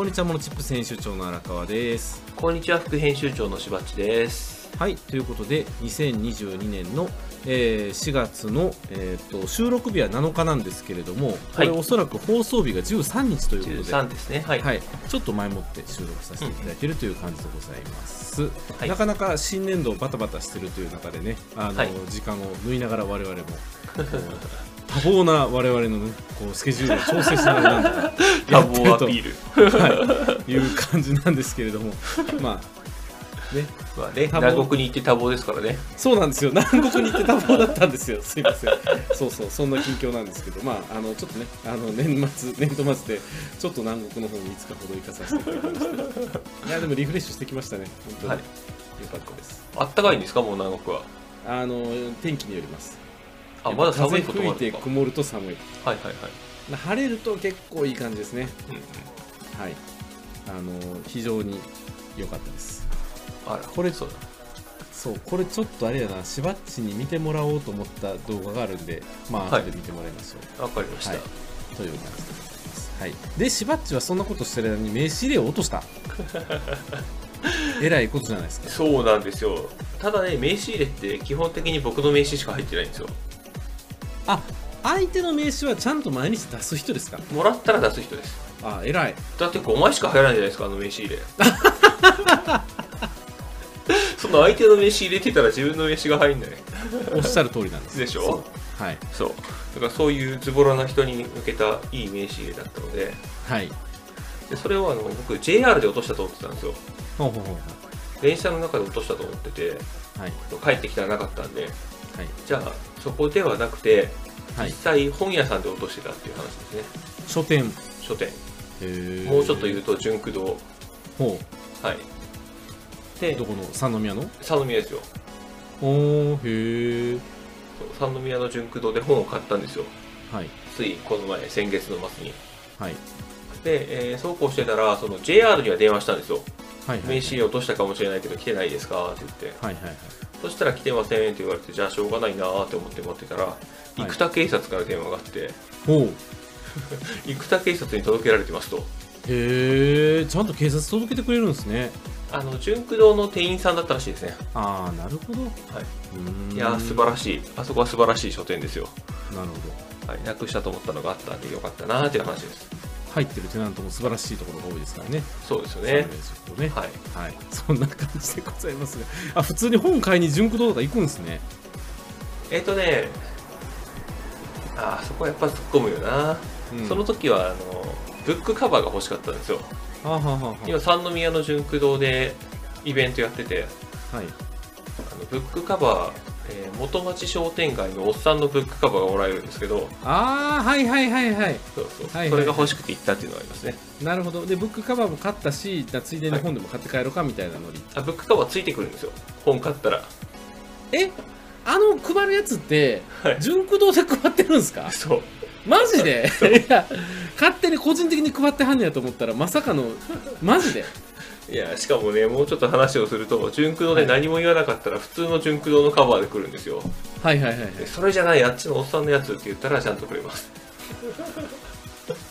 こんにちはモノチップス編集長の荒川です。こんにちは副編集長のしばっちです。はいということで2022年の、えー4月の、えー、と収録日は7日なんですけれどもこれはいおそらく放送日が13日ということで、13ですね。はい、はい、ちょっと前もって収録させていただいているという感じでございます、はい。なかなか新年度バタバタしてるという中でねあの、はい。時間を縫いながら我々も 多忙な我々の、ね、こうスケジュールを調整しながら やってると忙アピール。はい、いう感じなんですけれども まあね。まあね南国に行って多忙ですからね。そうなんですよ。南国に行って多忙だったんですよ。すいません。そうそうそんな近況なんですけどまああのちょっとねあの年末年度末でちょっと南国の方にいつかほど行かさせていただきました。いやでもリフレッシュしてきましたね。本当に、はい。よかったです。あったかいんですか？もう南国は。あの天気によりますあまだ寒いこともあ風吹いてるのか曇ると寒い。はいはいはい、晴れると結構いい感じですね。うんうん、はい。あの非常に良かったです。あらこれそうだ。そうこれちょっとあれやな。しばっちに見てもらおうと思った動画があるんでまあはい。後で見てもらいましょう、わかりました、はい。という感じでございます。はい、で、しばっちはそんなことしてる間に名刺入れを落とした。えらいことじゃないですか。そうなんですよ。ただね名刺入れって基本的に僕の名刺しか入ってないんですよあ相手の名刺はちゃんと毎日出す人ですか？もらったら出す人ですあえらい。だって5枚しか入らないじゃないですかあの名刺入れ その相手の名刺入れてたら自分の名刺が入んないおっしゃる通りなんです。でしょ？そうはい。そうだからそういうズボラな人に向けたいい名刺入れだったのではい。でそれをあの僕 JR で落としたと思ってたんですよほうほうほうほ電車の中で落としたと思っててう。はい。帰ってきたらなかったんではい。じゃあそこではなくてはい。実際本屋さんで落としてたっていう話ですね書店。書店もうちょっと言うと純駆動ほはいでう。どこの？三宮の？三宮ですよおー、へー。そう三宮の純駆動で本を買ったんですよはい。ついこの前先月の末にはい。で、えーそうこうしてたらその JR には電話したんですよはい。はい。名刺落としたかもしれないけど来てないですか？って言ってはい。はい。はい。そしたら来てませんって言われてじゃあしょうがないなーって思って待ってたらい生田警察から電話があってほう。生田警察に届けられてますとへー。ちゃんと警察届けてくれるんですね。あの純駆動の店員さんだったらしいですねああ、なるほど。はうーんいやー素晴らしいあそこは素晴らしい書店ですよなるほど。はい、なくしたと思ったのがあったんでよかったなーっていう話です入ってるテナントも素晴らしいところが多いですからね。そうですよねね。はいはい。そんな感じでございますが。あ、普通に本買いに純駆動とか行くんですね。えっ、とねあーそこはやっぱ突っ込むよな、うんその時はあのブックカバーが欲しかったんですよはあ、はあはあは今三宮の純駆動でイベントやっててあ、はい。あのブックカバー、えー元町商店街のおっさんのブックカバーがもらえるんですけど。ああ、はいはいはいはい。そうそう、はいはいそれが欲しくて行ったっていうのがありますね。なるほど。で、ブックカバーも買ったし、ついでに本でも買って帰ろうかみたいなノリ。あブックカバーついてくるんですよ。本買ったら。え？あの配るやつって、はい。純駆動で配ってるんですか？そう。マジで？いや、勝手に個人的に配ってはんねやと思ったら、まさかの、マジで？いやしかもねもうちょっと話をすると純駆動で何も言わなかったら普通の純駆動のカバーで来るんですよ。はいはいはいはい。でそれじゃないあっちのおっさんのやつって言ったらちゃんとくれます。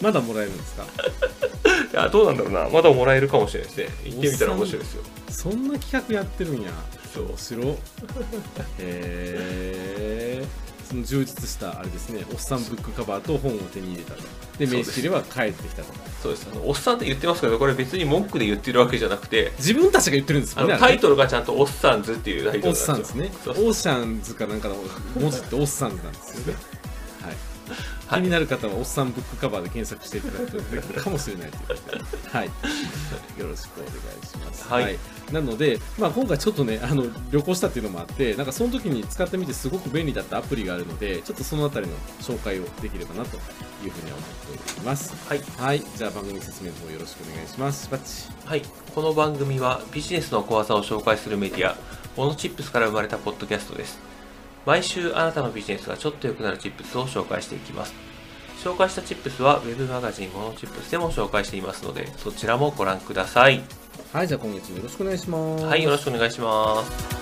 まだもらえるんですか？いやどうなんだろうな。まだもらえるかもしれないですね。行ってみたら面白いですよ。そんな企画やってるんや。そう。面白へえその充実したあれですねおっさんブックカバーと本を手に入れたと。で名刺入れは帰ってきたと。そうですおっさんって言ってますけどこれ別に文句で言ってるわけじゃなくて自分たちが言ってるんですあもんねタイトルがちゃんと「おっさんズ」っていうタイトルおっさんですね。オーシャンズかなんかの文字っておっさんズなんですよね。はい。はい気になる方はおっさんブックカバーで検索していただくとかもしれないということで、はい、よろしくお願いします。はいなので、まあ、今回ちょっとねあの旅行したっていうのもあってなんかその時に使ってみてすごく便利だったアプリがあるのでちょっとそのあたりの紹介をできればなというふうに思っております。はい、はい、じゃあ番組説明の方よろしくお願いします。しばっち。はい、この番組はビジネスの小技を紹介するメディアモノチップスから生まれたポッドキャストです毎週あなたのビジネスがちょっと良くなるチップスを紹介していきます紹介したチップスは Web マガジンモノチップスでも紹介していますのでそちらもご覧くださいはい、じゃあ今月もよろしくお願いします。はいよろしくお願いします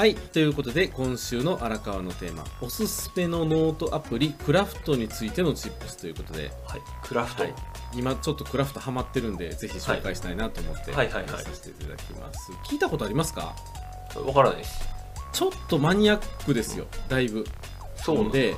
はいということで今週の荒川のテーマおすすめのノートアプリクラフトについての TIPS ということで、はい Craft、はい、今ちょっとクラフトハマってるんでぜひ紹介したいなと思って、はいはいはい。はいさせていただきます。聞いたことありますか？わからないです。ちょっとマニアックですよだいぶ。そうで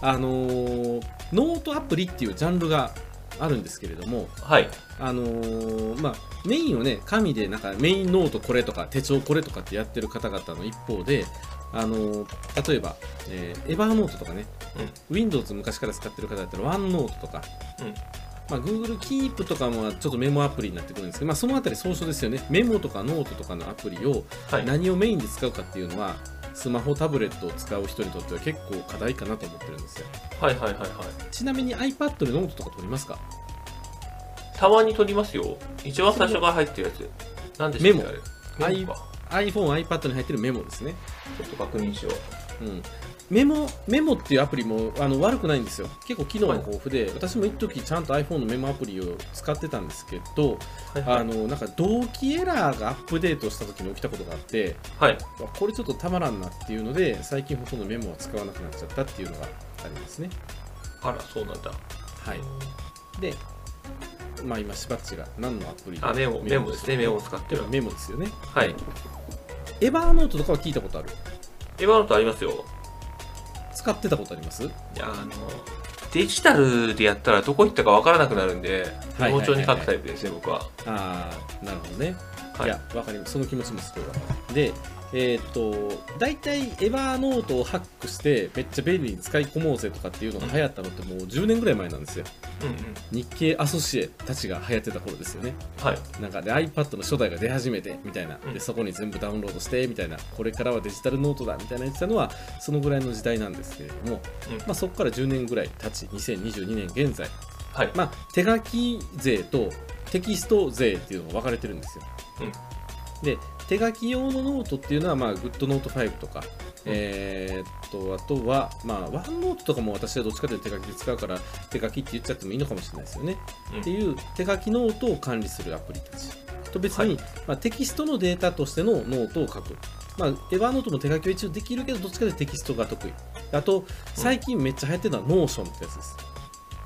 あのーノートアプリっていうジャンルがあるんですけれどもはい。あのーまあ、メインをね紙でなんかメインノートこれとか手帳これとかってやってる方々の一方で、あのー例えば、えー Evernote とかね、Windows 昔から使ってる方だったら OneNote とか、うん。まあ、Google Keep とかもちょっとメモアプリになってくるんですけど、まあ、そのあたり総称ですよね。メモとかノートとかのアプリをはい。何をメインで使うかっていうのはスマホタブレットを使う人にとっては結構課題かなと思ってるんですよ。はいはいはいはい。ちなみに iPad でノートとか取りますか？たまに撮りますよ。一番最初から入ってるやつ。何でしたっけあれ？メモか。iPhone、iPad に入ってるメモですね。ちょっと確認しよう。うん、メモメモっていうアプリもあの悪くないんですよ。結構機能が豊富で、私も一時ちゃんと iPhone のメモアプリを使ってたんですけど、はいはい。あのなんか同期エラーがアップデートした時に起きたことがあってはい。わこれちょっとたまらんなっていうので最近ほとんどメモは使わなくなっちゃったっていうのがありますね。あらそうなんだ。はい。でまあ今しばっちが何のアプリであメモメモですね。メモを使ってる。メモですよね。はい。エバーノートとかは聞いたことある？今のとありますよ。使ってたことあります？いやあのデジタルでやったらどこ行ったか分からなくなるんではいメモ帳に書くタイプですね僕は。ああなるほどね。はい。いや、わかります。その気持ちもすごいわ。で、えーっと、大体、エバーノートをハックして、めっちゃ便利に使い込もうぜとかっていうのが流行ったのってもう10年ぐらい前なんですよ。うんうん日系アソシエたちが流行ってた頃ですよね。はいなんかで iPad の初代が出始めて、みたいな。うんで、そこに全部ダウンロードして、みたいな。これからはデジタルノートだ、みたいな言ってたのは、そのぐらいの時代なんですけれども、うんまあそこから10年ぐらい経ち、2022年現在、はいまあ手書き税とテキスト税っていうのが分かれてるんですよ。うんで手書き用のノートっていうのは、まあ、 GoodNotes 5とか、えーっとあとは、まあ、 OneNote とかも私はどっちかというと手書きで使うから手書きって言っちゃってもいいのかもしれないですよね。うん。っていう手書きノートを管理するアプリたち。と別に、はい。まあ、テキストのデータとしてのノートを書く。まあ、 Evernote も手書きは一応できるけどどっちかというとテキストが得意。あと最近めっちゃ流行ってるのは Notion ってやつです。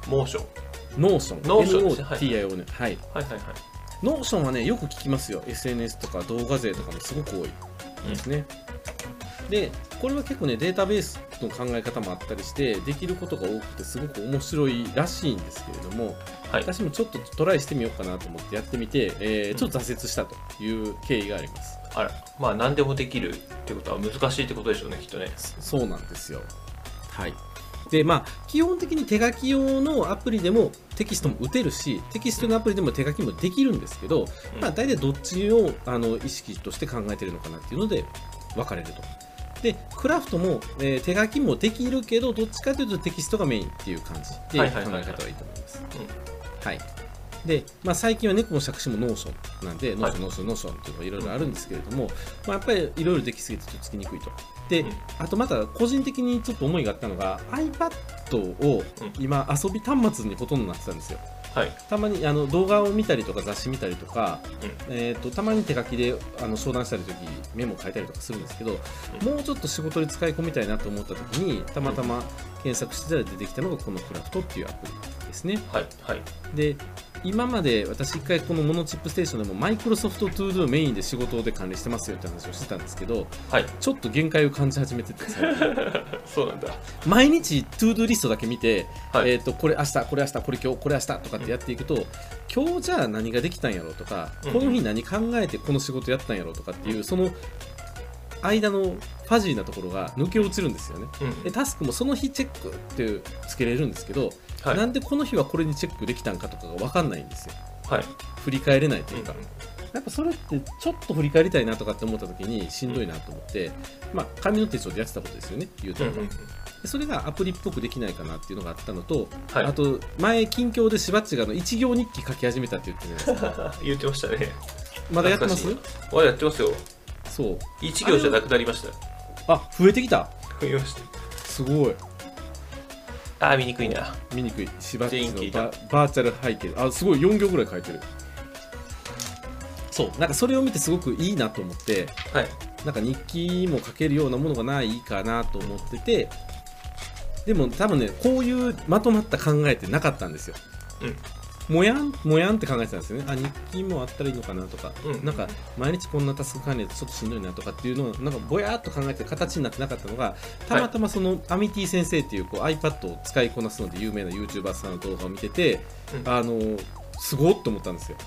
モーション。 Notion。Notion NOTION ね。はい。はいはいはい Notion はね、よく聞きますよ。SNS とか動画勢とかもすごく多いですね。で、これは結構ね、データベースの考え方もあったりして、できることが多くて、すごく面白いらしいんですけれども、はい私もちょっとトライしてみようかなと思ってやってみて、えーちょっと挫折したという経緯があります。あらまあ何でもできるってことは難しいってことでしょうねきっとねそうなんですよ。はい。で、まあ、基本的に手書き用のアプリでもテキストも打てるし、テキストのアプリでも手書きもできるんですけど、うんまあ、大体どっちをあの意識として考えてるのかなっていうので分かれると。で、クラフトも、えー手書きもできるけど、どっちかというとテキストがメインっていう感じで考え方はいいと思います。はい。で、まあ、最近は猫も杓子も Notion なんで、 Notion、Notion、Notion っていうのがいろいろあるんですけれども、まあ、やっぱりいろいろできすぎてとっつきにくいと。で、うん。あとまた個人的にちょっと思いがあったのが iPad を今遊び端末にほとんどなってたんですよ。はい。たまにあの動画を見たりとか雑誌見たりとか、うん。えー、とたまに手書きであの商談したりときメモ書いたりとかするんですけど、うん。もうちょっと仕事で使い込みたいなと思ったときにたまたま検索してたら出てきたのがこのクラフトっていうアプリですね。はい。はい。で今まで私一回このモノチップステーションでもマイクロソフトトゥードゥメインで仕事で管理してますよって話をしてたんですけどはい。ちょっと限界を感じ始めてて そうなんだ。毎日 ToDo リストだけ見て、はい。えー、とこれ明日これ明日これ今日これ明日とかってやっていくと、今日じゃあ何ができたんやろうとか、うん。この日何考えてこの仕事やったんやろうとかっていうその間のファジーなところが抜け落ちるんですよね。うん。でタスクもその日チェックっていうつけれるんですけど、はい。なんでこの日はこれにチェックできたんかとかが分かんないんですよ。はい。振り返れないとうんいうか、やっぱそれってちょっと振り返りたいなとかって思った時にしんどいなと思って、まあ紙の手帳でやってたことですよね言うと、うんうんでそれがアプリっぽくできないかなっていうのがあったのと、はい。あと前近況でしばっちがあの一行日記書き始めたって言ってるじゃないですか言ってましたね。まだやってます？懐かしい。まだやってますよ。そう。一行じゃなくなりました。あ増えてきた。増えました。すごいあー見にくいな。見にくい。しばっちのババーチャル背景。あすごい4行ぐらい書いてる。そう。なんかそれを見てすごくいいなと思ってはい。なんか日記も書けるようなものがないかなと思っててでも多分ねこういうまとまった考えってなかったんですよ、もやんもやんって考えてたんですよね。あ日記もあったらいいのかなとか、うん。なんか毎日こんなタスク管理だとちょっとしんどいなとかっていうのをなんかぼやっと考えて形になってなかったのがたまたまその、アミティ先生っていうこう iPad を使いこなすので有名な YouTuber さんの動画を見てて、うん。あのすごっと思ったんですよ。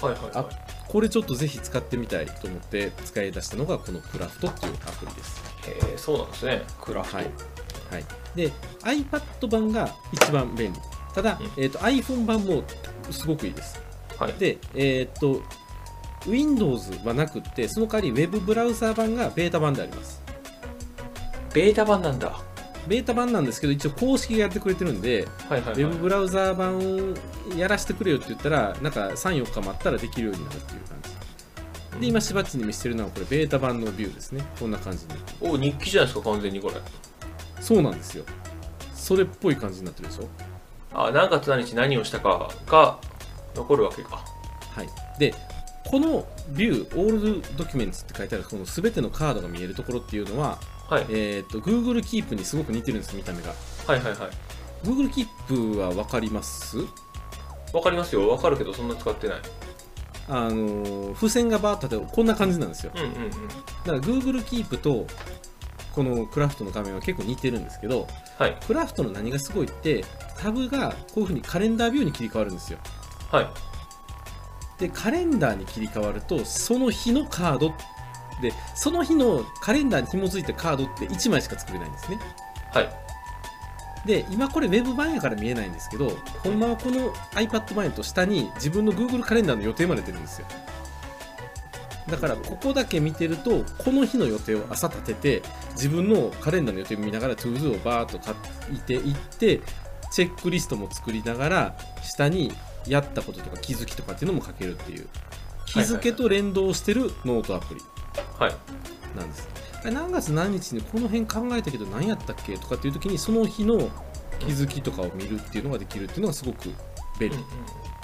はいはいはい。これちょっとぜひ使ってみたいと思って使い出したのがこのクラフトっていうアプリです。えー、そうなんですね。クラフト。はい、はい、で iPad 版が一番便利ただ、うん。えー、と iPhone 版もすごくいいです。はい。でえっ、と Windows はなくってその代わり Web ブラウザ版がベータ版であります。ベータ版なんだ。ベータ版なんですけど一応公式がやってくれてるんで、はいはいはい。Web ブラウザ版やらせてくれよって言ったらなんか34日待ったらできるようになるっていう感じ。で今しばっちに見せてるのはこれベータ版のビューですね。こんな感じにお日記じゃないですか完全にこれ。そうなんですよ。それっぽい感じになってるでしょあ何月何日何をしたかが残るわけか。はい、でこのビューオールドドキュメンツって書いてあるこの全てのカードが見えるところっていうのは、はい。えー、と Google Keep にすごく似てるんです見た目が。はいはいはい。Google Keep は分かります？わかりますよ。わかるけどそんな使ってない。あのー付箋がバーッと立ってこんな感じなんですよ。うんうんうん。だから Google Keep とこのクラフトの画面は結構似てるんですけどはい。クラフトの何がすごいってタブがこういう風にカレンダービューに切り替わるんですよ。はい。でカレンダーに切り替わるとその日のカードでその日のカレンダーに紐づいたカードって1枚しか作れないんですね。はい。で今これ Web 版やから見えないんですけどほんまはこの iPad 版やと下に自分の Google カレンダーの予定まで出るんですよだからここだけ見てるとこの日の予定を朝立てて自分のカレンダーの予定見ながら ToDo をバーッと書いていってチェックリストも作りながら下にやったこととか気づきとかっていうのも書けるっていう。日付と連動してるノートアプリ。はい。なんです。あれ何月何日にこの辺考えたけど何やったっけとかっていう時にその日の気づきとかを見るっていうのができるっていうのがすごく便利。うんうん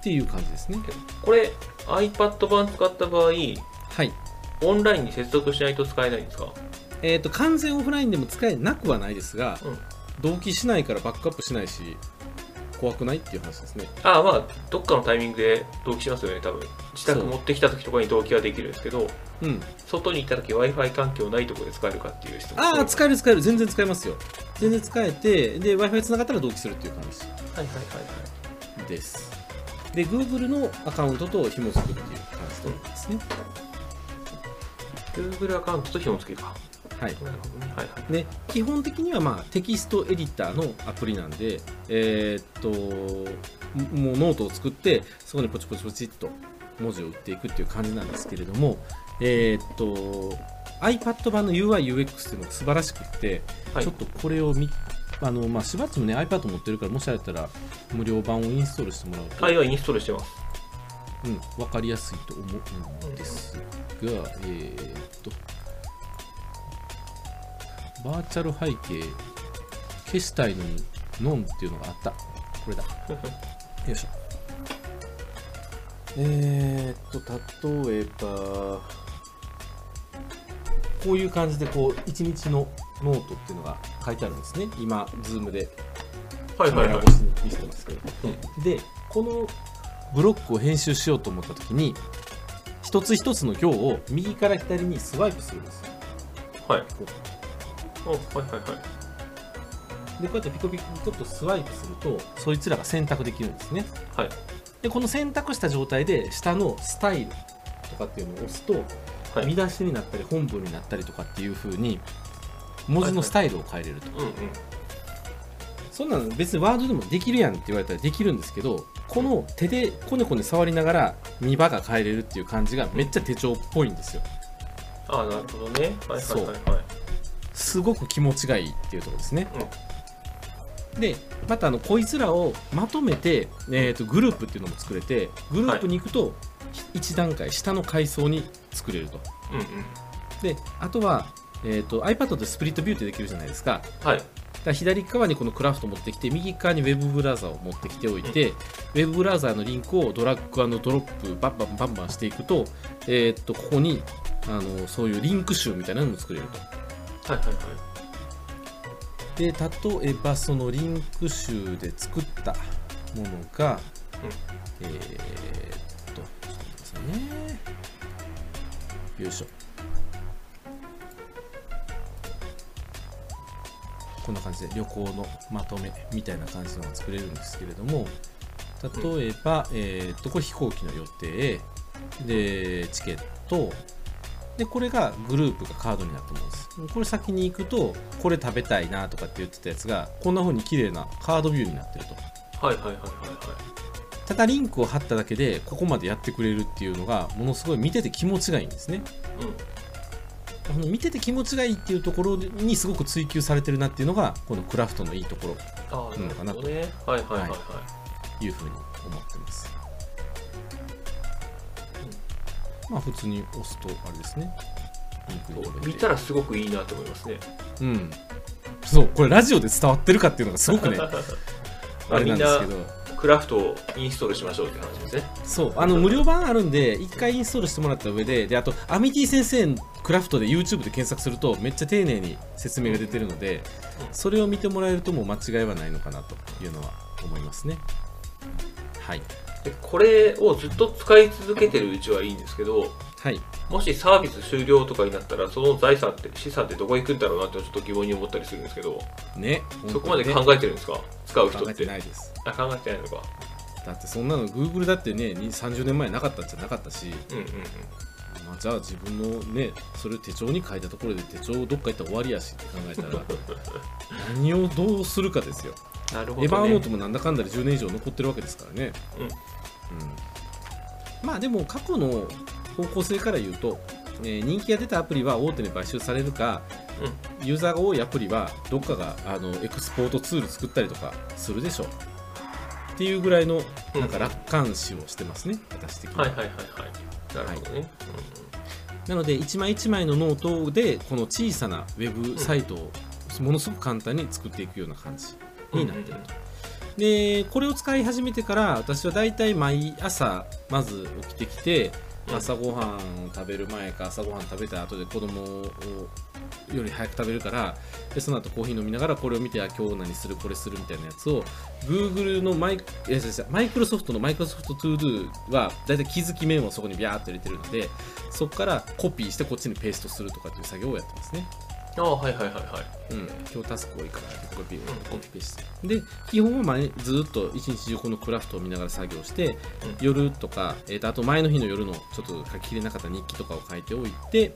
っていう感じですね。これ iPad 版使った場合はい。オンラインに接続しないと使えないんですか？えっ、と完全オフラインでも使えなくはないですが、うん同期しないからバックアップしないし怖くないっていう話ですね。ああまあどっかのタイミングで同期しますよね多分自宅持ってきた時とかに同期はできるんですけどうん。外に行った時 w i f i 環境ないところで使えるかっていう質問ああ使える使える全然使えますよ。全然使えてで Wi-Fi つながったら同期するっていう感じ。はいはいはいはいです。で、Google のアカウントと紐づくっていう感じですね。Google アカウントと紐付けかはい。なるほどねはいはいで基本的にはまあテキストエディターのアプリなんで、えーっともうノートを作ってそこにポチポチポチっと文字を打っていくっていう感じなんですけれども、えーっと iPad 版の UIUX っていうのが素晴らしくって、はいちょっとこれを見あのまあしばっちもね iPad 持ってるからもしあれたら無料版をインストールしてもらうと、はいはいインストールしてますうん、分かりやすいと思うんですが、えーっと、バーチャル背景消したいのに None っていうのがあった。これだ。よいしょ。えーっと、例えば、こういう感じで、こう、一日のノートっていうのが書いてあるんですね。今、 Zoom で。はいはいはい。見せてますけど、でこのブロックを編集しようと思った時に一つ一つの行を右から左にスワイプするんですよ。はい。こおはいはいはい。うでこうやってピコピコピコっとスワイプするとそいつらが選択できるんですね。はい。でこの選択した状態で下のスタイルとかっていうのを押すと、はい。見出しになったり本文になったりとかっていう風に文字のスタイルを変えれると、うんうん。そんなの別にワードでもできるやんって言われたらできるんですけどこの手でコネコネ触りながら見場が変えれるっていう感じがめっちゃ手帳っぽいんですよ。ああなるほどね。はいはいはいはい。すごく気持ちがいいっていうところですね、でまたあのこいつらをまとめて、えー、とグループっていうのも作れてグループに行くと1段階下の階層に作れると。うんうん。であとは、えー、と iPad でスプリットビューってできるじゃないですか。はい。から左側にこのクラフト持ってきて右側にウェブブラウザを持ってきておいて、ウェブブラウザーのリンクをドラッグドロップバンバンバンバンしていくと,、えーっとここにあのそういうリンク集みたいなのも作れると。はいはいはい。で例えばそのリンク集で作ったものが、えーっとちょっと待ってくださいね。よいしょこんな感じで旅行のまとめみたいな感じのが作れるんですけれども例えば、えーっとこれ飛行機の予定でチケットでこれがグループがカードになったものです。これ先に行くとこれ食べたいなとかって言ってたやつがこんな風に綺麗なカードビューになってると。はいはいはいはいはい。ただリンクを貼っただけでここまでやってくれるっていうのがものすごい見てて気持ちがいいんですねこの見てて気持ちがいいっていうところにすごく追求されてるなっていうのがこのクラフトのいいところああうんなるほどね。はいはいはいはい、とい。うふうに思ってます、まあ普通に押すとあれですね。見たらすごくいいなと思いますね。うん。そうこれラジオで伝わってるかっていうのがすごくねま あれななんですけど。クラフトをインストールしましょうって話ですね。そう。あの無料版あるんで一回インストールしてもらった上でであとアミティ先生クラフトで YouTube で検索するとめっちゃ丁寧に説明が出てるのでそれを見てもらえるともう間違いはないのかなというのは思いますね。はい。でこれをずっと使い続けてるうちはいいんですけどはい。もしサービス終了とかになったらその財産って資産ってどこ行くんだろうなってちょっと疑問に思ったりするんですけどねそこまで本考えてるんですか？使う当にね考え人っててないです。あ考えてないのか。だってそんなの Google だってねに30年前なかったんじゃなかったし、うんうんうん。まあ、じゃあ自分のねそれを手帳に書いたところで手帳どっか行ったら終わりやしって考えたら 何をどうするかですよ。なるほど、エヴァーノーねトもなんだかんだで10年以上残ってるわけですからね、うん。うん。まあでも過去の方向性から言うと、えー人気が出たアプリは大手に買収されるか、ユーザーが多いアプリはどっかがあのエクスポートツール作ったりとかするでしょうっていうぐらいのなんか楽観視をしてますね、私的に。ははいはいはいはい。なるほどね、なので1枚1枚のノートでこの小さなウェブサイトをものすごく簡単に作っていくような感じになっていると。でこれを使い始めてから私はだいたい毎朝まず起きてきてうん。朝ごはんを食べる前か朝ごはん食べた後で子供をより早く食べるからでその後コーヒー飲みながらこれを見てあ今日何するこれするみたいなやつを Google のマイえ違う違うマイクロソフトのマイクロソフト ToDo はだいたい気づき面をそこにビャーっと入れてるのでそこからコピーしてこっちにペーストするとかっていう作業をやってますね。ああはいはいはいはい。うん、今日タスク多いからコピーコピペしてで基本は前ずっと一日中このクラフトを見ながら作業して、うん。夜とか、えーとあと前の日の夜のちょっと書ききれなかった日記とかを書いておいて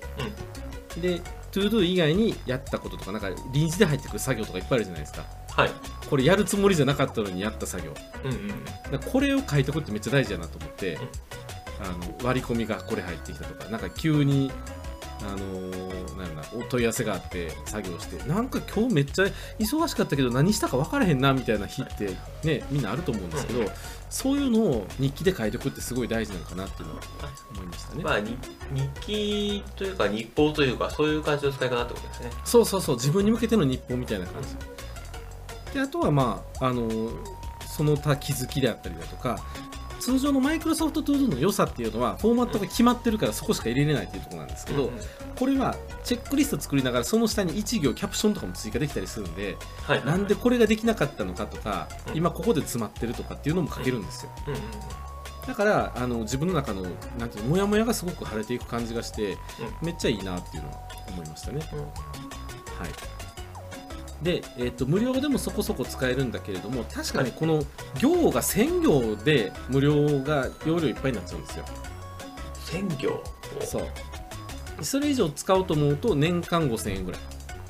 で ToDo 以外にやったこととかなんか臨時で入ってくる作業とかいっぱいあるじゃないですか。はい。これやるつもりじゃなかったのにやった作業。うんうんうん。だこれを書いておくってめっちゃ大事だなと思って、あの割り込みがこれ入ってきたとかなんか急にあのーなんだお問い合わせがあって作業してなんか今日めっちゃ忙しかったけど何したか分からへんなみたいな日ってねみんなあると思うんですけど、うん。そういうのを日記で書いておくってすごい大事なのかなっていうのは思いましたね、まあに日記というか日報というかそういう感じの使い方ってことですね。そうそうそう自分に向けての日報みたいな感じ。であとはまああのその他気づきであったりだとか通常のマイクロソフト ToDo の良さっていうのはフォーマットが決まってるからそこしか入れれないっていうところなんですけど、これはチェックリスト作りながらその下に1行キャプションとかも追加できたりするんではなんでこれができなかったのかとかうん。今ここで詰まってるとかっていうのも書けるんですよ。だからあの自分の中のなんていうのモヤモヤがすごく晴れていく感じがしてめっちゃいいなっていうのは思いましたね。はい、で、えー、と無料でもそこそこ使えるんだけれども確かにこの行が1000行で無料が容量いっぱいになっちゃうんですよ。専業。そう。それ以上使おうと思うと年間5000円ぐらいで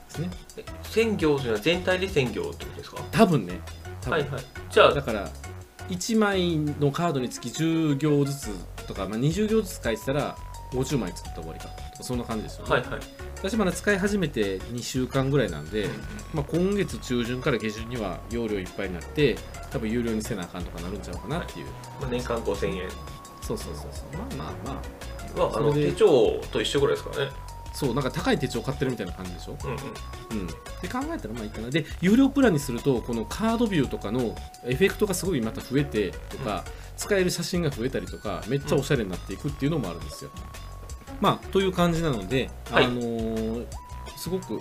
すね。え専業というのは全体で専業ってことですか？多分ね。多分。はいはい。じゃあだから1枚のカードにつき10行ずつとか、まあ、20行ずつ書いてたら50枚作ったら終わりかとかそんな感じですよね、はいはい私まだ使い始めて2週間ぐらいなんで、うんうん。まあ、今月中旬から下旬には容量いっぱいになって多分有料にせなあかんとかなるんちゃうかなっていう、まあ年間5000円。そうそうそうそう。まあまあまあ。はあのそれで手帳と一緒ぐらいですからね。そうなんか高い手帳買ってるみたいな感じでしょ、うんうん。うん、って考えたらまあいいかな。で有料プランにするとこのカードビューとかのエフェクトがすごいまた増えてとか、使える写真が増えたりとかめっちゃおしゃれになっていくっていうのもあるんですよ、まあという感じなので、はい。あのーすごく、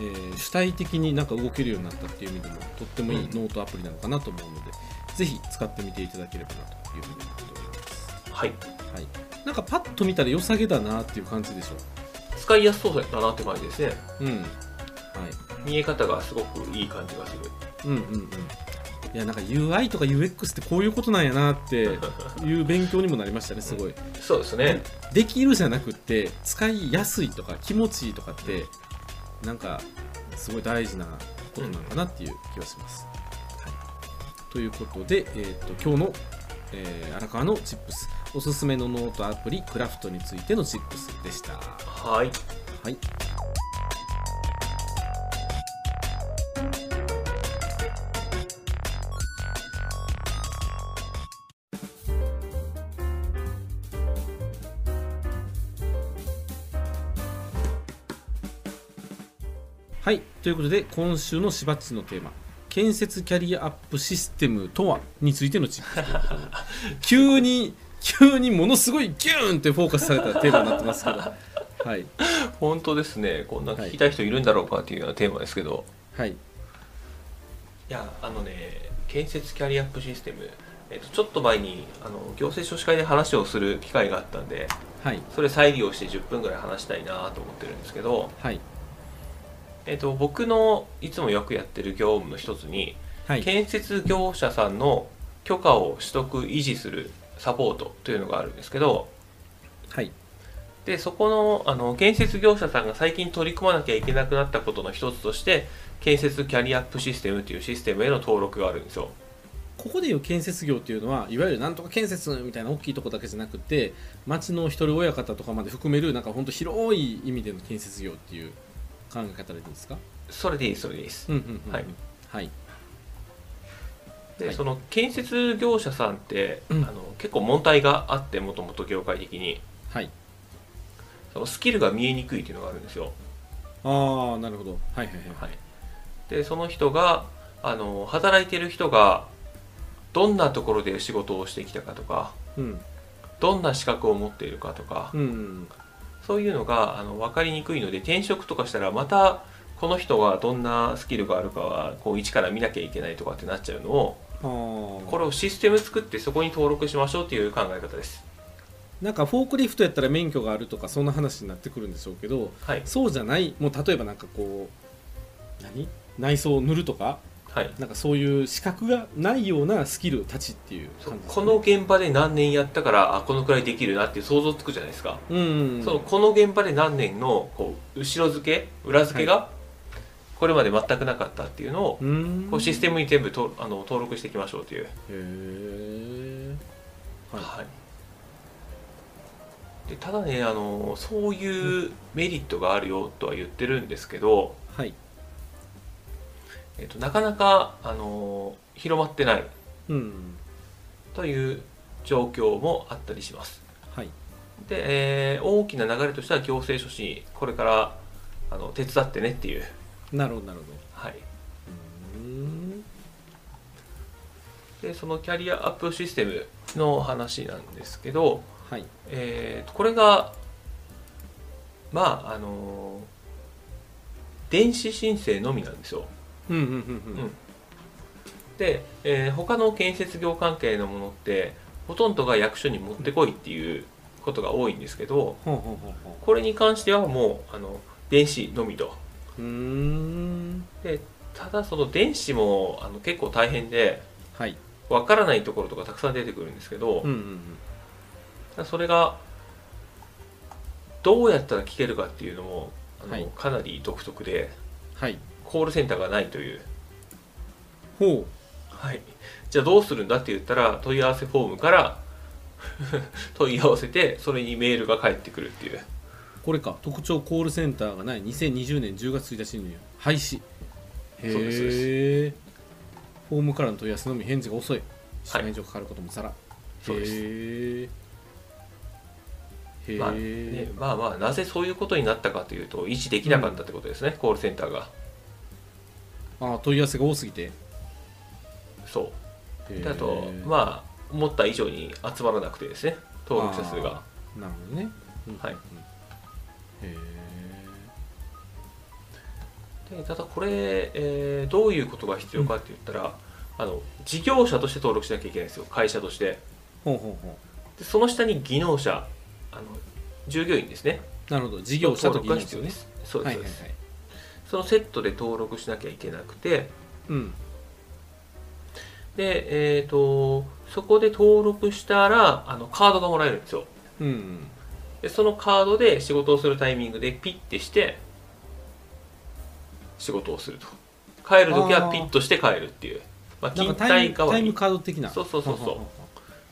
えー主体的になんか動けるようになったっていう意味でもとってもいいうん。ノートアプリなのかなと思うので、ぜひ使ってみていただければなというふうに思っております。はい。はい、なんかパッと見たら良さげだなっていう感じでしょ使いやすそうだなって感じですね。うん、はい、見え方がすごくいい感じがする。うんうんうんいやなんか UI とか UX ってこういうことなんやなって いう勉強にもなりましたねすごい。そうですね。できるじゃなくって使いやすいとか気持ちいいとかってなんかすごい大事なことなのかなっていう気はします、はい、ということで、えー、と今日の、えー荒川の TIPS。おすすめのノートアプリクラフトについての TIPS でした。はい。はいということで今週のしばっちのテーマ建設キャリアアップシステムとはについてのチップ 急に急にものすごいギューンってフォーカスされたテーマになってますけど。はい。本当ですね。こんな聞きたい人いるんだろうかっていうようなテーマですけど、はい。いやあのね建設キャリアアップシステム、えっと、ちょっと前にあの行政書士会で話をする機会があったんではい。それ再利用して10分ぐらい話したいなと思ってるんですけど、はいえっと、僕のいつもよくやってる業務の一つに、はい。建設業者さんの許可を取得維持するサポートというのがあるんですけどはい。でそこのあの建設業者さんが最近取り組まなきゃいけなくなったことの一つとして建設キャリアアップシステムというシステムへの登録があるんですよ。ここでいう建設業っていうのはいわゆるなんとか建設みたいな大きいとこだけじゃなくて町の一人親方とかまで含めるなんか本当広い意味での建設業っていう考え方でいいですか？それでいいですそれでいいです。うんうんうん。はい。はい。で、はい。その建設業者さんって、うん。あの結構問題があってもともと業界的に。はい。そのスキルが見えにくいっていうのがあるんですよ。ああなるほど。はいはいはい。はい、でその人があの働いてる人がどんなところで仕事をしてきたかとかうん。どんな資格を持っているかとか、うんうんそういうのがあの分かりにくいので転職とかしたらまたこの人がどんなスキルがあるかはこう一から見なきゃいけないとかってなっちゃうのをこれをシステム作ってそこに登録しましょうっていう考え方です。なんかフォークリフトやったら免許があるとかそんな話になってくるんでしょうけどはい、そうじゃないもう例えばなんかこう何？内装を塗るとか？はい。なんかそういう資格がないようなスキルたちっていうそう感じですこの現場で何年やったからあこのくらいできるなっていう想像つくじゃないですか。うんうんうん。そのこの現場で何年のこう後ろ付け裏付けがこれまで全くなかったっていうのをうーん。こうシステムに全部とあの登録していきましょうという、へえはい。はい。でただねあのそういうメリットがあるよとは言ってるんですけど、はいえっと、なかなかあの広まってない。うん。という状況もあったりします。はい。で、えー大きな流れとしては行政書士にこれからあの手伝ってねっていう、なるほどなるほはい、どうーん。でそのキャリアアップシステムの話なんですけど、はい。えーとこれがまああの電子申請のみなんですようんうんうんうん。うんで、えー他の建設業関係のものってほとんどが役所に持ってこいっていうことが多いんですけどほうほうほうほこれに関してはもうあの電子のみと。うん。でただその電子もあの結構大変ではい。わからないところとかたくさん出てくるんですけど、うんうん。それがどうやったら聞けるかっていうのもあの、はい。かなり独特で。はいコールセンターがないという、ほはい、じゃあどうするんだって言ったら問い合わせフォームから 問い合わせてそれにメールが返ってくるっていう。うこれか。特徴コールセンターがない。2020年10月1日に廃止へそうですそフォームからの問い合わせのみ返事が遅い。社名以上かかることもさら、そうです。へえまあね、まあまあなぜそういうことになったかというと維持できなかったってことですね、コールセンターがあ問い合わせが多すぎて。そう。であとまあ思った以上に集まらなくてですね。登録者数が。なるほどね、うん。はい。うん。へでただこれ、えーどういうことが必要かって言ったら、あの事業者として登録しなきゃいけないんですよ。会社として。えほうほうほでその下に技能者あの従業員ですね。うなるほど。事業者と技能者ですそうです、そうですはいはいはいそのセットで登録しなきゃいけなくて。うん。でえっ、とそこで登録したらあのカードがもらえるんですよ。うんうん。でそのカードで仕事をするタイミングでピッてして仕事をすると。帰る時はピッとして帰るっていう。まあ、勤なんかタイム怠代わりタイムカード的な。そうそうそうそう。はははは。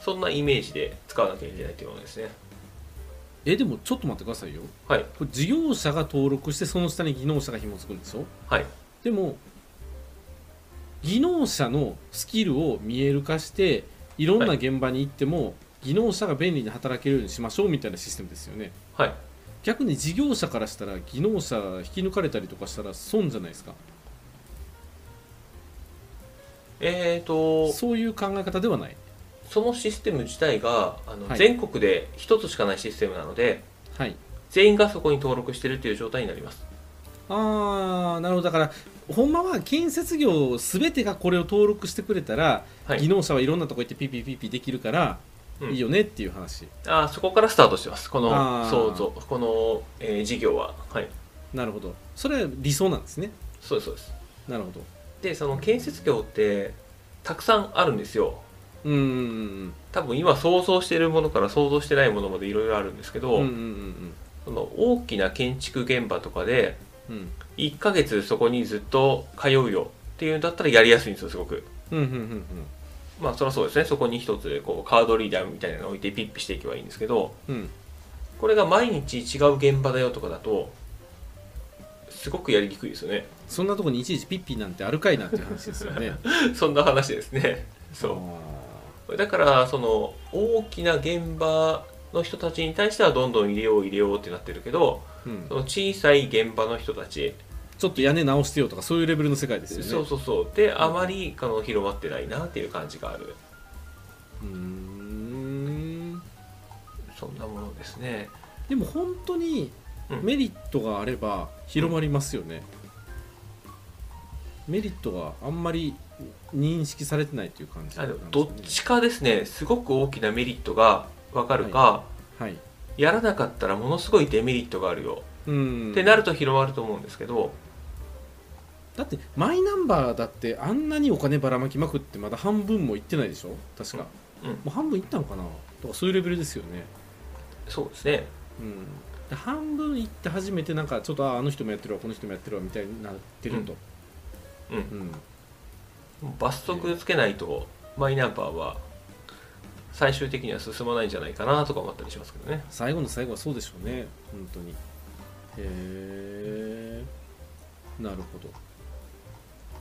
そんなイメージで使わなきゃいけないというものですねえでもちょっと待ってくださいよ。はい。これ事業者が登録してその下に技能者が紐付くんでしょ？はい。でも技能者のスキルを見える化していろんな現場に行っても、技能者が便利に働けるようにしましょうみたいなシステムですよね。はい。逆に事業者からしたら技能者引き抜かれたりとかしたら損じゃないですか？えーとそういう考え方ではないそのシステム自体があの、はい。全国で一つしかないシステムなのではい。全員がそこに登録してるっていう状態になります。ああなるほど。だからほんまは建設業全てがこれを登録してくれたら、はい。技能者はいろんなとこ行ってピピピピできるから、うん。いいよねっていう話。あーそこからスタートしてます。このあー。そうそう。この、えー事業は。はい。なるほど。それは理想なんですね。そうですそうです。なるほど。でその建設業ってたくさんあるんですようんうんうん多分今想像しているものから想像してないものまでいろいろあるんですけど、うんうんうんその大きな建築現場とかでうん。うん1ヶ月そこにずっと通うよっていうんだったらやりやすいんですよすごく。うんうんうんまあそりゃそうですね。そこに一つこうカードリーダーみたいなのを置いてピッピしていけばいいんですけどうん。うんこれが毎日違う現場だよとかだとすごくやりにくいですよね。そんなとこにいちいちピッピなんてあるかいなっていう話ですよね。そんな話ですね。そうだからその大きな現場の人たちに対してはどんどん入れよう入れようってなってるけどう、うん。そ、の小さい現場の人たち、ちょっと屋根直してよとかそういうレベルの世界ですよね。そうそうそう。であまりあの広まってないなっていう感じがある。うーん。そんなものですね。でも本当にうん。メリットがあれば広まりますよね、メリットがあんまり認識されてないという感じね。どっちかですね。すごく大きなメリットが分かるか、はい。やらなかったらものすごいデメリットがあるよ、うん。ってなると広まると思うんですけど。だってマイナンバーだってあんなにお金ばらまきまくってまだ半分もいってないでしょ？確か、うん。もう半分いったのかな？とかそういうレベルですよね。そうですね。うん。で半分いって初めてなんかちょっとああの人もやってるわこの人もやってるわみたいになってると。うんうん、罰則つけないとマイナンバーは最終的には進まないんじゃないかなとか思ったりしますけどね。最後の最後はそうでしょうね。本当に。へえなるほど。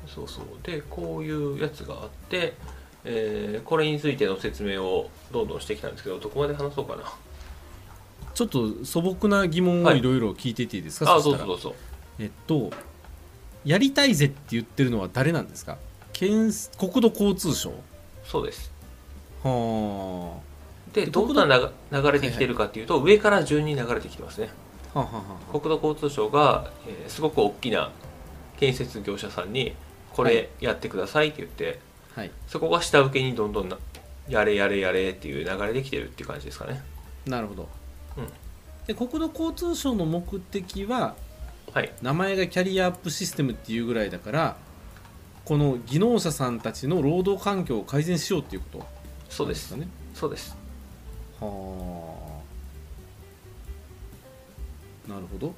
そうそう。でこういうやつがあって、えーこれについての説明をどんどんしてきたんですけどどこまで話そうかな。ちょっと素朴な疑問をはい。いろいろ聞いていていいですか、あそしたら。どうぞどうぞ。えっとやりたいぜって言ってるのは誰なんですか？県国土交通省？そうです。はででどんな流流れてきてるかっていうと、上から順に流れてきてますね。あはあはあはあ。国土交通省が、えーすごく大きな建設業者さんにこはれやってくださいって言って、はい。そこが下請けにどんどんなやれやれやれっていう流れできてるっていう感じですかね。なるほど、うん。で国土交通省の目的ははい。名前がキャリアアップシステムっていうぐらいだからこの技能者さんたちの労働環境を改善しようっていうこと。そうです。ね。そうです。はあ。なるほど。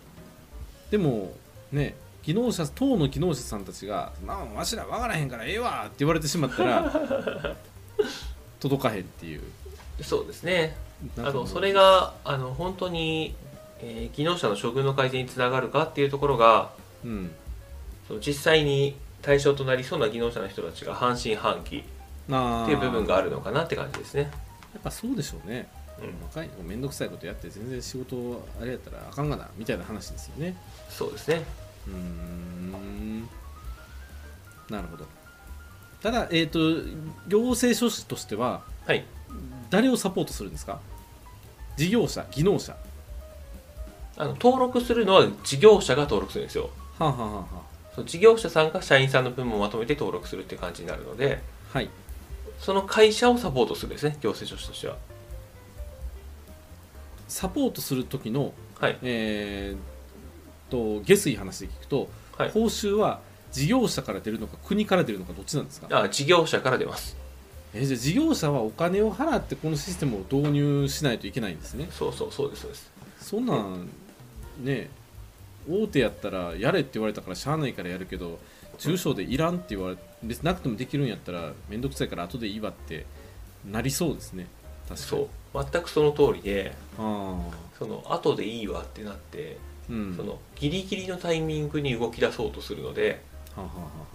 でもね技能者党の技能者さんたちが「なんわしら分からへんからええわ」って言われてしまったら 届かへんっていう。そうですね。あのそれがあの本当に、えー技能者の処遇の改善につながるかっていうところがうん。その実際に対象となりそうな技能者の人たちが半信半疑っていう部分があるのかなって感じですね。やっぱそうでしょうね。うん若い面倒くさいことやって全然仕事あれやったらあかんがなみたいな話ですよね。そうですね。うーん。なるほど。ただえっ、と行政書士としてははい。誰をサポートするんですか？事業者技能者あの登録するのは事業者が登録するんですよ。はあ、はあはあはそう事業者さんが社員さんの分もまとめて登録するっていう感じになるのであ、はい。その会社をサポートするんですね行政書士としては。サポートする時のはい。えー、と下水話で聞くと、はい。報酬は事業者から出るのか国から出るのかどっちなんですか？あ事業者から出ます。えーじゃあ事業者はお金を払ってこのシステムを導入しないといけないんですね。そうそうそうですそうです。そんなんね大手やったらやれって言われたからしゃあないからやるけど中小でいらんって言われ別になくてもできるんやったら面倒くさいから後でいいわってなりそうですね。確かそにう。全くその通りであその後でいいわってなって、あうん。そのギリギリのタイミングに動き出そうとするので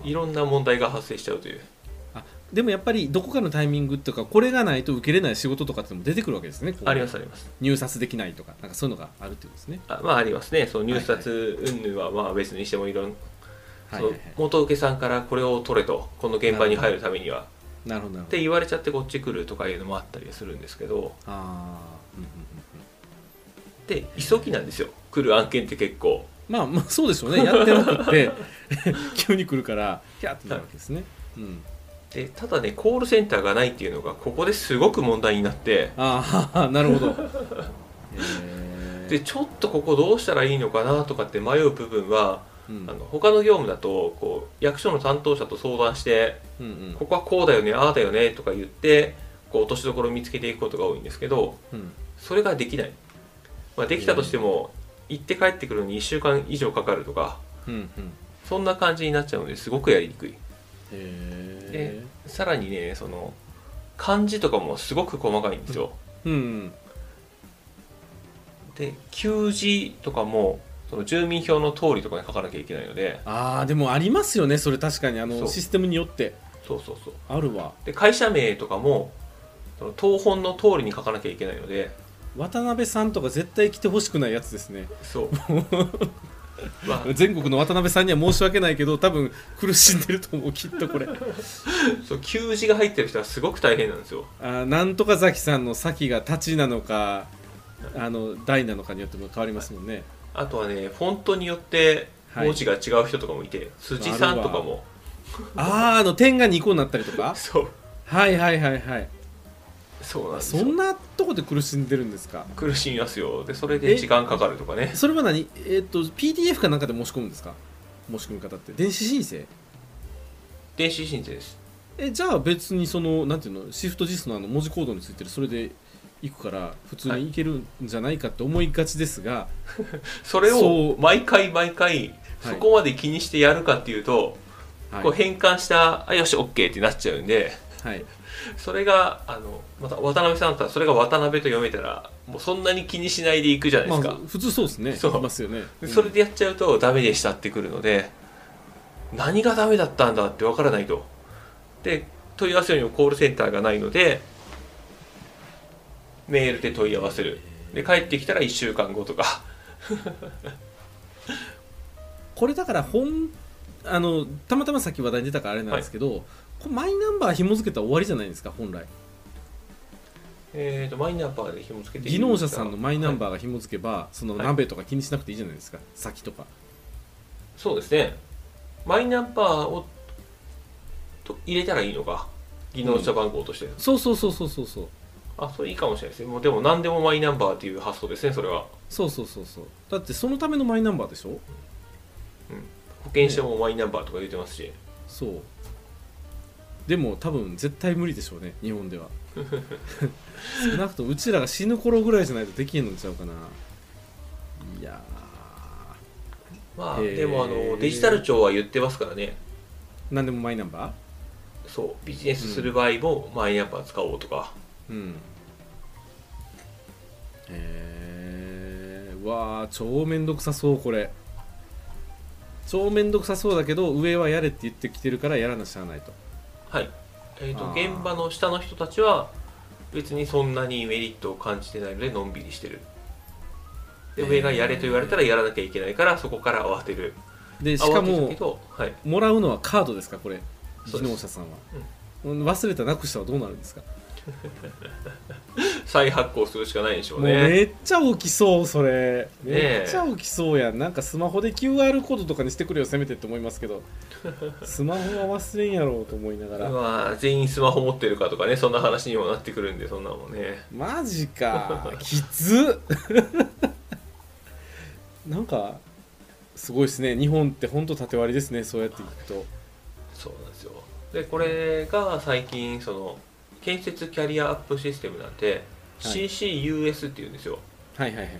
いろんな問題が発生しちゃうというでもやっぱりどこかのタイミングとかこれがないと受けれない仕事とかってのも出てくるわけですねありますあります。入札できないとかなんかそういうのがあるってこと。ですねあまあありますね。その入札云々はまあ別にしてもいろんはいはいはい。元請けさんからこれを取れとこの現場に入るためには。なるほどって言われちゃってこっち来るとかいうのもあったりするんですけど。ああうんうんうんで急ぎなんですよ。来る案件って結構。まあまあそうでしょうね。やってなくって 急に来るからキャーってなるわけですね、うん、でただねコールセンターがないっていうのがここですごく問題になって。ああ なるほど。でちょっとここどうしたらいいのかなとかって迷う部分はうん。あの他の業務だとこう役所の担当者と相談してうんうん。ここはこうだよねああだよねとか言ってこう落としどころを見つけていくことが多いんですけどうん。それができない、まあ、できたとしても行って帰ってくるのに1週間以上かかるとかうんうん。そんな感じになっちゃうのですごくやりにくいへえさらにねその漢字とかもすごく細かいんですよ、うんうん。で給字とかもその住民票の通りとかに書かなきゃいけないので。ああでもありますよねそれ確かにあのシステムによって。そうそうそう。あるわ。で会社名とかもその東本の通りに書かなきゃいけないので。渡辺さんとか絶対来てほしくないやつですね。そう。ま あ全国の渡辺さんには申し訳ないけど多分苦しんでると思うきっとこれ。そう給字が入ってる人はすごく大変なんですよ。あーなんとか崎さんの先が立ちなのかあの大なのかによっても変わりますもんね。あとはねフォントによってはい。文字が違う人とかもいて、辻さんとかも。あああの点が2個になったりとか？そう。はいはいはいはいそうなんそんなとこで苦しんでるんですか？苦しみますよ。でそれで時間かかるとかね。それは何？えっ、と PDF かなんかで申し込むんですか？申し込み方って。電子申請？電子申請です。えじゃあ別にそのなんていうの？シフト JIS のあの文字コードについてる。それでいくから普通にいけるんじゃないかって思いがちですが、それそう。を毎回毎回そこまで気にしてやるかっていうと、はい。こう変換したあよし OK ってなっちゃうんで。はい、それがあのまた渡辺さんだったらそれが渡辺と読めたらもうそんなに気にしないでいくじゃないでますあか、普通そうですね。そう。いますよね。でそれでやっちゃうとダメでしたってくるので何がダメだったんだってわからないと。で問い合わせるにもコールセンターがないのでメールで問い合わせる。で帰ってきたら1週間後とか。これだから本あのたまたまさっき話題に出たからあれなんですけど、これマイナンバー紐付けたら終わりじゃないですか本来。えーとマイナンバーで紐付けて技能者さんのマイナンバー、ーが紐付けば、そのはい。鍋とか気にしなくていいじゃないですか先とか。そうですね。マイナンバーをと入れたらいいのか？技能者番号として、そうそうそうそうそうそう。あそれいいかもしれないですね。もうでも何でもマイナンバーっていう発想ですねそれは。そうそうそうそう。だってそのためのマイナンバーでしょ？保険証もマイナンバーとか言ってますし、そうでも多分絶対無理でしょうね日本では。少なくともうちらが死ぬ頃ぐらいじゃないとできへんのちゃうかな。いやまあへー。でもあのデジタル庁は言ってますからね。ー何でもマイナンバそう。ビジネスする場合もマイナンバー使おうとか、ーうん。へえー、わあ超めんどくさそうこれ。超めんどくさそうだけど上はやれって言ってきてるからやらなしゃあないとはい。えー、と現場の下の人たちは別にそんなにメリットを感じてないのでのんびりしてる。で上がやれと言われたらやらなきゃいけないからそこから慌てる。でしかもはい、もらうのはカードですかこれ。技能者さんは、うん。忘れたなくしたはどうなるんですか？再発行するしかないでしょうもうねめっちゃ起きそうそれ。めっちゃ起きそうやん。なんかスマホで QR コードとかにしてくれよせめてって思いますけど。スマホは忘れんやろうと思いながら。まあ全員スマホ持ってるかとかねそんな話にもなってくるんでそんなもんね。マジか。きつっ。なんかすごいですね。日本って本当縦割りですねそうやっていくと。そうなんですよ。でこれが最近その建設キャリアアップシステムなんて、はい。CCUS っていうんですよ。はいはいはいはい。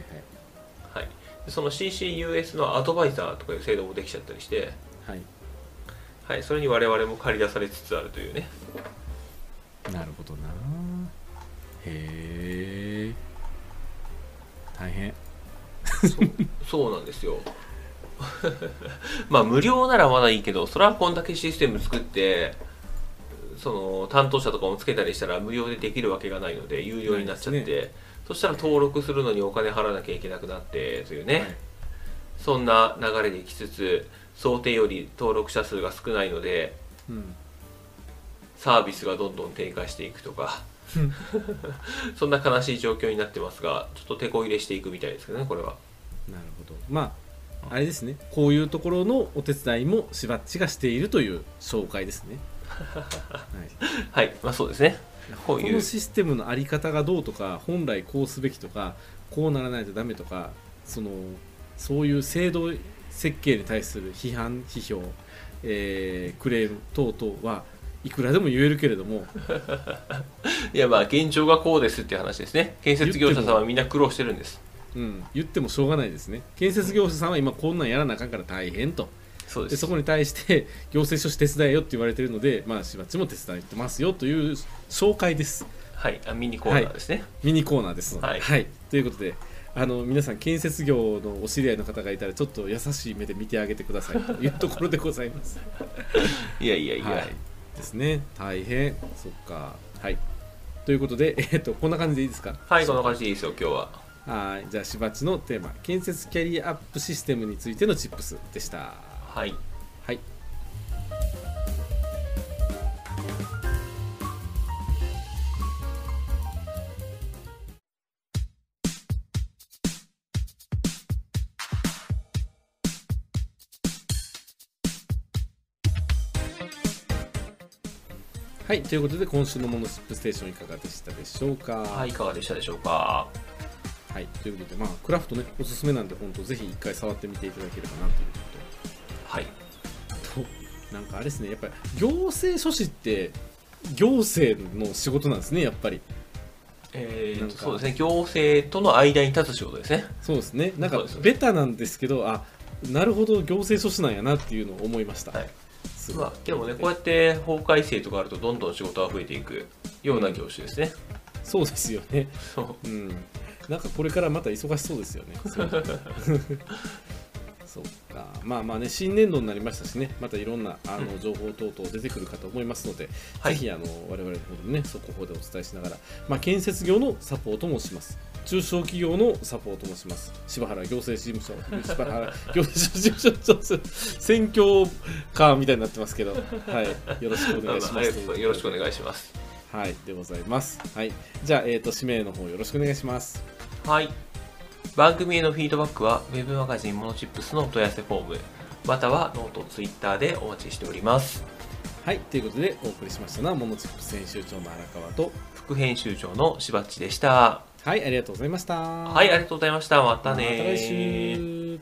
はい。でその CCUS のアドバイザーとかいう制度もできちゃったりしてはい。はい、それに我々も借り出されつつあるというね。なるほどな。へえ。大変。そうなんですよ。まあ無料ならまだいいけどそれはこんだけシステム作ってその担当者とかもつけたりしたら無料でできるわけがないので有料になっちゃって、ないでそしたら登録するのにお金払わなきゃいけなくなってというね、はい。そんな流れでいきつつ想定より登録者数が少ないのでうん。サービスがどんどん低下していくとか そんな悲しい状況になってますがちょっと手こ入れしていくみたいですけどねこれは。なるほど。まああれですね。こういうところのお手伝いもしばっちがしているという紹介ですね、はい、はいまあそうですね。こういう。このシステムのあり方がどうとか本来こうすべきとかこうならないとダメとかそのそういう制度設計に対する批判批評、えークレーム等々はいくらでも言えるけれども。いやまあ現状がこうですっていう話ですね。建設業者さんはみんな苦労してるんです。うん、言ってもしょうがないですね。建設業者さんは今こんなんやらなあかんから大変とそうでそこに対して 行政書士手伝えよって言われてるのでまあしばっちも手伝ってますよという紹介です。はい。あミニコーナーですね、ミニコーナーですので、はい。ということであの皆さん建設業のお知り合いの方がいたらちょっと優しい目で見てあげてくださいというところでございます。い、やいやいや、はい、ですね。大変。そっか。はい。ということで、えっとこんな感じでいいですか？はい、こんな感じでいいですよ今日は。はい。じゃあしばちのテーマ。建設キャリアアップシステムについてのチップスでしたはい。はい。はい、ということで今週のモノチップステーションいかがでしたでしょうか？はいいかがでしたでしょうか？はい、ということで、まあ、クラフトね、おすすめなんで、本当、ぜひ一回触ってみていただければなというはい。ことと、なんかあれですね、やっぱり行政書士って、行政の仕事なんですね、やっぱり。えーそうですね行政との間に立つ仕事ですね。そうですね、なんかベタなんですけど、あなるほど、行政書士なんやなっていうのを思いました。はい。まあ、でもねこうやって法改正とかあるとどんどん仕事が増えていくような業種ですね、そうですよね。そう。うん、なんかこれからまた忙しそうですよね。そ うそうか、まあまあね、新年度になりましたしね、またいろんなあの情報等々出てくるかと思いますので、はい。ぜひあの我々の方でね、速報でお伝えしながら、まあ、建設業のサポートもします。中小企業のサポートもします。柴原行政事務所、柴原行政事務所、選挙カーみたいになってますけど、はい、よろしくお願いします。よろしくお願いします。はい、でございます。はい、じゃあ、えっ、と、指名の方よろしくお願いします。はい番組へのフィードバックは Web マガジンモノチップスのお問い合わせフォームまたはノート、ツイッターでお待ちしております。はい、ということでお送りしましたのは、モノチップス編集長の荒川と、副編集長のしばっちでした。はい、ありがとうございました。はいありがとうございました。またね。